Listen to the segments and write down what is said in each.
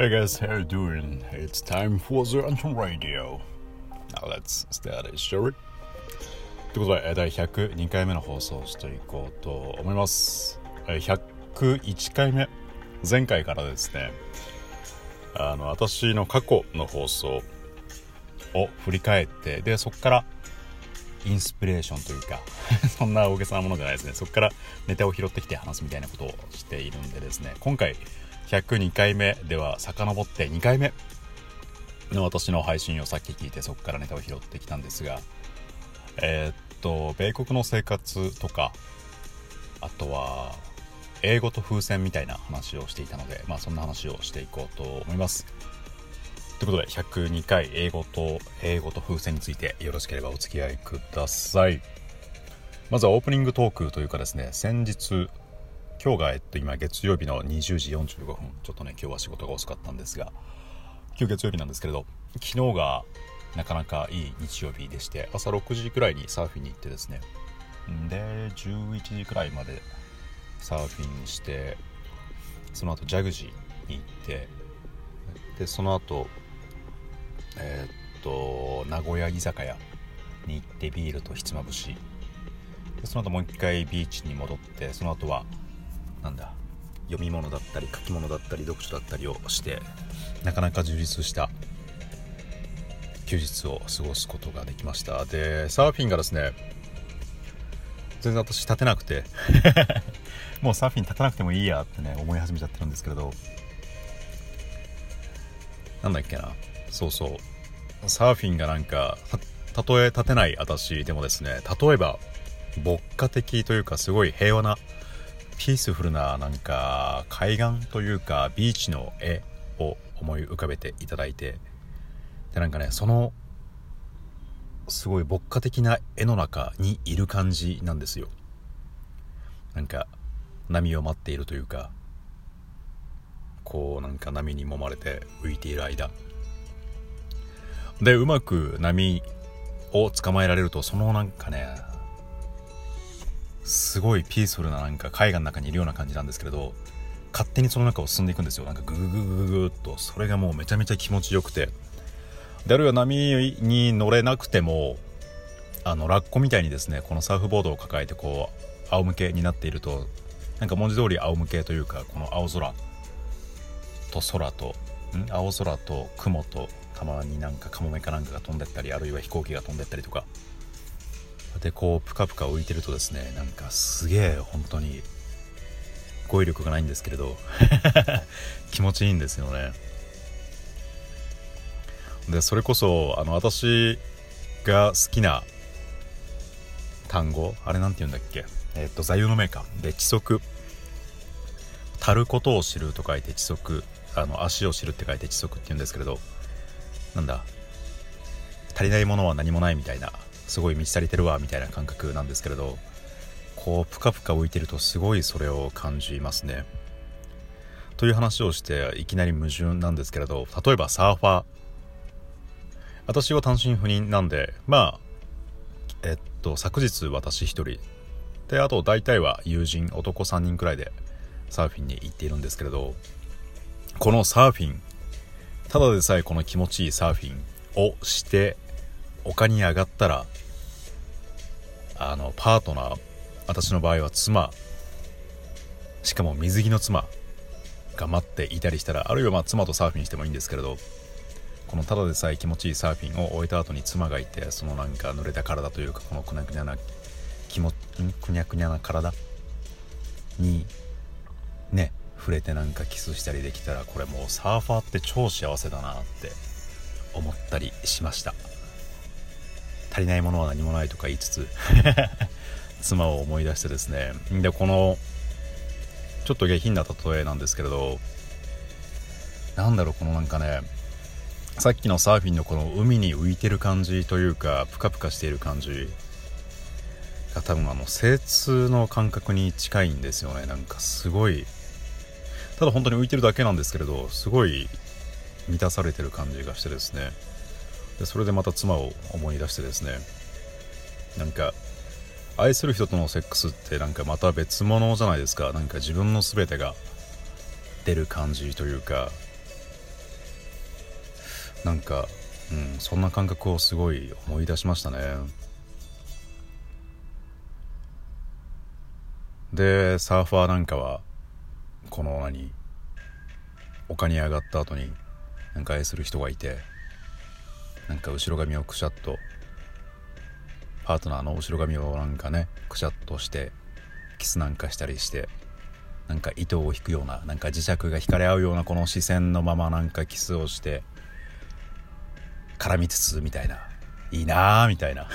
Hey guys, how you doing? It's time for the Anton Radio. Now let's start it, shall we? ということで、第102回目の放送をしていこうと思います。101回目、前回からですね、あの、私の過去の放送を振り返って、で、そこからインスピレーションというか、そんな大げさなものじゃないですね。そこからネタを拾ってきて話すみたいなことをしているんでですね、今回、102回目では遡って2回目の私の配信をさっき聞いてそこからネタを拾ってきたんですがえーっと米国の生活とかあとは英語と風船みたいな話をしていたのでまあそんな話をしていこうと思います。ということで102回英語と英語と風船についてよろしければお付き合いください。まずはオープニングトークというかですね先日今日が、えっと、今月曜日の20時45分。ちょっとね今日は仕事が遅かったんですが今日月曜日なんですけれど昨日がなかなかいい日曜日でして朝6時くらいにサーフィンに行ってですねで11時くらいまでサーフィンしてその後ジャグジーに行ってでその後えーっと名古屋居酒屋に行ってビールとひつまぶし。でその後もう一回ビーチに戻ってその後はなんだ読み物だったり書き物だったり読書だったりをしてなかなか充実した休日を過ごすことができました。でサーフィンがですね全然私立てなくて もうサーフィン立てなくてもいいやってね思い始めちゃってるんですけれど。なんだっけな。そうそう。サーフィンがなんかたとえ立てない私でもですね例えば牧歌的というかすごい平和なピースフルななんか海岸というかビーチの絵を思い浮かべていただいてでなんかねそのすごい牧歌的な絵の中にいる感じなんですよ。なんか波を待っているというかこうなんか波に揉まれて浮いている間。でうまく波を捕まえられるとそのなんかねすごいピースフルななんか絵画の中にいるような感じなんですけれど勝手にその中を進んでいくんですよ。なんかグググググっと。それがもうめちゃめちゃ気持ちよくて。であるいは波に乗れなくてもあのラッコみたいにですねこのサーフボードを抱えてこう仰向けになっているとなんか文字通り仰向けというかこの青空。と空とん？青空と雲とたまになんかカモメかなんかが飛んでったりあるいは飛行機が飛んでったりとか。でこうプカプカ浮いてるとですねなんかすげえ本当に語彙力がないんですけれど 気持ちいいんですよね。でそれこそあの私が好きな単語あれなんて言うんだっけ？えっと座右の銘か。で知足。足ることを知ると書いて知足。あの足を知るって書いて知足って言うんですけれどなんだ？足りないものは何もないみたいな。すごい満ち足りてるわみたいな感覚なんですけれどこうプカプカ浮いてるとすごいそれを感じますね。という話をしていきなり矛盾なんですけれど例えばサーファー。私は単身赴任なんでまあえっと昨日私一人。であと大体は友人男3人くらいでサーフィンに行っているんですけれどこのサーフィンただでさえこの気持ちいいサーフィンをして丘に上がったらあのパートナー私の場合は妻しかも水着の妻が待っていたりしたらあるいはま妻とサーフィンしてもいいんですけれどこのただでさえ気持ちいいサーフィンを終えた後に妻がいてそのなんか濡れた体というかこのくにゃくにゃな気もくにゃくにゃな体？にね触れてなんかキスしたりできたらこれもうサーファーって超幸せだなって思ったりしました。足りないものは何もないとか言いつつ 妻を思い出してですね。でこのちょっと下品な例えなんですけれどなんだろうこのなんかねさっきのサーフィンのこの海に浮いてる感じというかプカプカしている感じが多分あの精通の感覚に近いんですよね。なんかすごいただ本当に浮いてるだけなんですけれどすごい満たされてる感じがしてですね。でそれでまた妻を思い出してですねなんか愛する人とのセックスってなんかまた別物じゃないですか。なんか自分の全てが出る感じというか。なんか、うん、そんな感覚をすごい思い出しましたね。でサーファーなんかはこの何丘に上がった後になんか愛する人がいて。なんか後ろ髪をくしゃっとパートナーの後ろ髪をなんかねくしゃっとしてキスなんかしたりしてなんか糸を引くようななんか磁石が惹かれ合うようなこの視線のままなんかキスをして絡みつつみたいな。いいなーみたいな。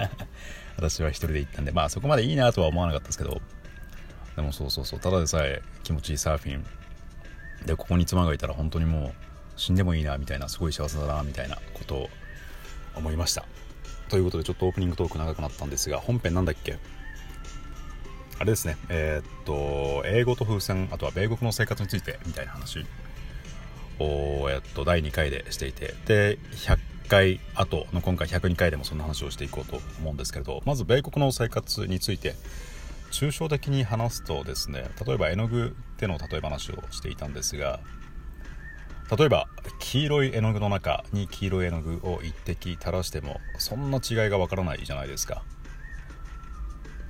私は一人で行ったんでまあそこまでいいなとは思わなかったですけど。でもそうそうそう。ただでさえ気持ちいいサーフィン。でここに妻がいたら本当にもう死んでもいいなみたいなすごい幸せだなみたいなことを思いました。ということでちょっとオープニングトーク長くなったんですが本編なんだっけ？あれですね。えー、っと英語と風船あとは米国の生活についてみたいな話を、えっと、第2回でしていてで100回後の今回102回でもそんな話をしていこうと思うんですけれどまず米国の生活について抽象的に話すとですね例えば絵の具での例え話をしていたんですが例えば黄色い絵の具の中に黄色い絵の具を1滴垂らしてもそんな違いがわからないじゃないですか。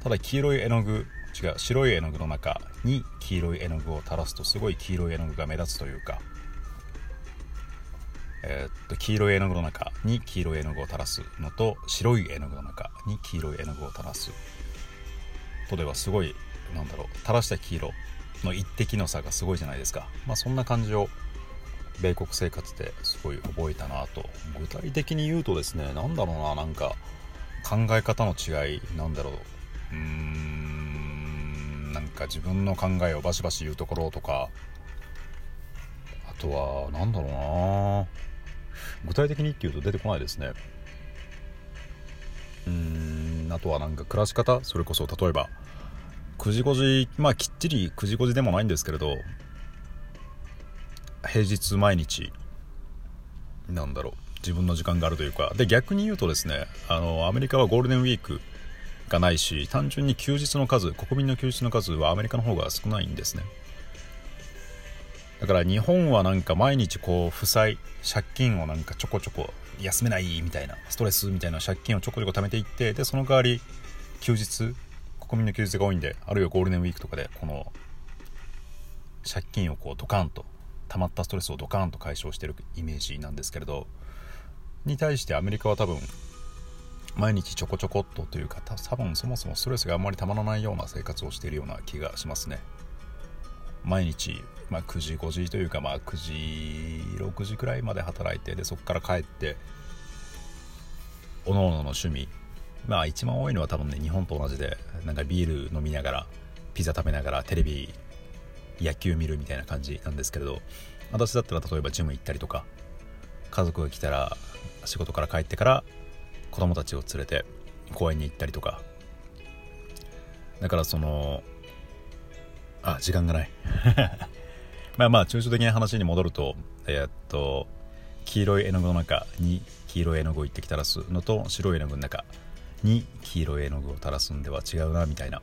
ただ黄色い絵の具違う白い絵の具の中に黄色い絵の具を垂らすとすごい黄色い絵の具が目立つというか。えー、っと黄色い絵の具の中に黄色い絵の具を垂らすのと白い絵の具の中に黄色い絵の具を垂らす。とではすごいなんだろう垂らした黄色の一滴の差がすごいじゃないですか。まあそんな感じを米国生活ですごい覚えたなと。具体的に言うとですね何だろうななんか考え方の違いなんだろう。うーんなんか自分の考えをバシバシ言うところとか。あとは何だろうな。具体的にっていうと出てこないですね。うーんあとはなんか暮らし方それこそ例えば9時5時まあきっちり9時5時でもないんですけれど平日毎日なんだろう。自分の時間があるというか。で逆に言うとですねあのアメリカはゴールデンウィークがないし単純に休日の数国民の休日の数はアメリカの方が少ないんですね。だから日本はなんか毎日こう負債借金をなんかちょこちょこ休めないみたいなストレスみたいな借金をちょこちょこ貯めていってでその代わり休日国民の休日が多いんであるいはゴールデンウィークとかでこの借金をこうドカンと溜まったストレスをドカーンと解消してるイメージなんですけれどに対してアメリカは多分毎日ちょこちょこっとというか多分そもそもストレスがあんまりたまらないような生活をしているような気がしますね。毎日、まあ、9時5時というか、まあ、9時6時くらいまで働いてでそこから帰っておのおのの趣味。まあ一番多いのは多分ね日本と同じでなんかビール飲みながらピザ食べながらテレビ野球見るみたいな感じなんですけれど私だったら例えばジム行ったりとか家族が来たら仕事から帰ってから子供たちを連れて公園に行ったりとか。だからそのあ時間がない。まあまあ抽象的な話に戻るとえ、っと黄色い絵の具の中に黄色い絵の具を一滴垂らすのと白い絵の具の中に黄色い絵の具を垂らすんでは違うなみたいな。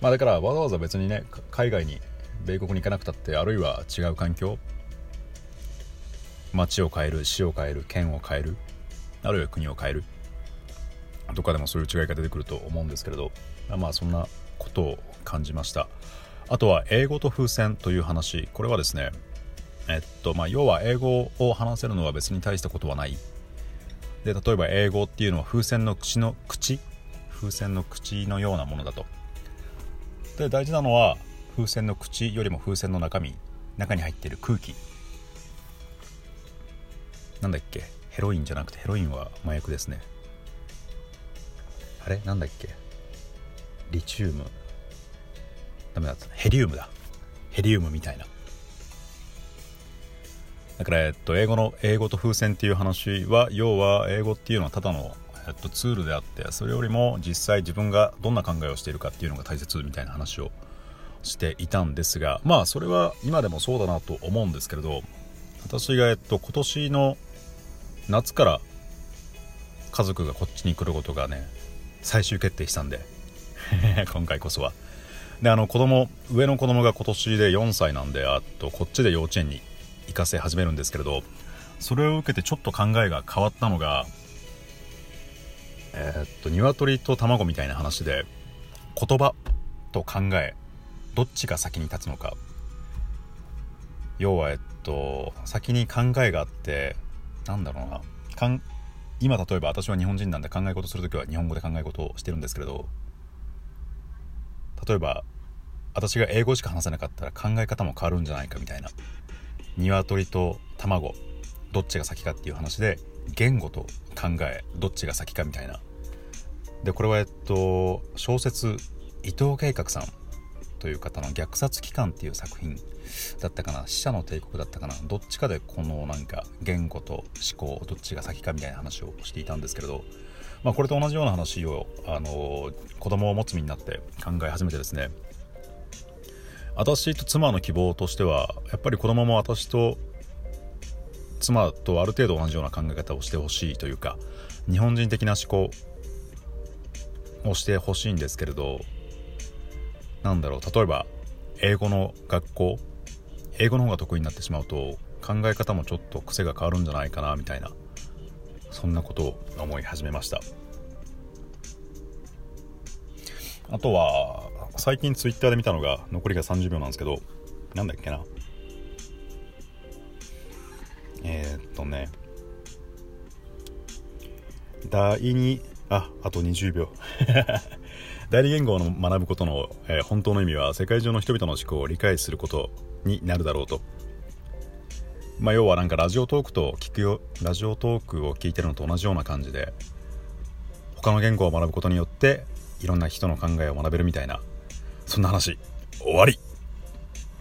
まあだからわざわざ別にね海外に米国に行かなくたってあるいは違う環境街を変える市を変える県を変えるあるいは国を変えるとかでもそういう違いが出てくると思うんですけれどまあそんなことを感じました。あとは英語と風船という話。これはですねえっとまあ要は英語を話せるのは別に大したことはない。で例えば英語っていうのは風船の口の口風船の口のようなものだと。で大事なのは風船の口よりも風船の中身中に入っている空気。なんだっけ？ヘロインじゃなくてヘロインは麻薬ですね。あれ？なんだっけ？リチウム。ダメだった。ヘリウムだ。ヘリウムみたいな。だから、えっと、英語の英語と風船っていう話は要は英語っていうのはただのえっと、ツールであってそれよりも実際自分がどんな考えをしているかっていうのが大切みたいな話をしていたんですがまあそれは今でもそうだなと思うんですけれど私が、えっと、今年の夏から家族がこっちに来ることがね最終決定したんで 今回こそは。であの子供上の子供が今年で4歳なんであとこっちで幼稚園に行かせ始めるんですけれどそれを受けてちょっと考えが変わったのがえー、っと鶏と卵みたいな話で言葉と考えどっちが先に立つのか。要はえっと先に考えがあってなんだろうな。かん今例えば私は日本人なんで考え事する時は日本語で考え事をしてるんですけれど例えば私が英語しか話せなかったら考え方も変わるんじゃないかみたいな。鶏と卵どっちが先かっていう話で言語と考えどっちが先かみたいな。でこれはえっと小説伊藤計画さんという方の「虐殺機関」っていう作品だったかな。死者の帝国だったかな。どっちかでこのなんか言語と思考どっちが先かみたいな話をしていたんですけれど、まあ、これと同じような話をあの子供を持つ身になって考え始めてですね。私と妻の希望としてはやっぱり子供も私と妻とある程度同じような考え方をしてほしいというか日本人的な思考をしてほしいんですけれどなんだろう例えば英語の学校英語の方が得意になってしまうと考え方もちょっと癖が変わるんじゃないかなみたいなそんなことを思い始めました。あとは最近ツイッターで見たのが残りが30秒なんですけどなんだっけな。とね第2ああと20秒。代理言語を学ぶことの、えー、本当の意味は世界中の人々の思考を理解することになるだろうと。まあ要はなんかラジオトークと聞くよラジオトークを聞いてるのと同じような感じで他の言語を学ぶことによっていろんな人の考えを学べるみたいなそんな話。終わり。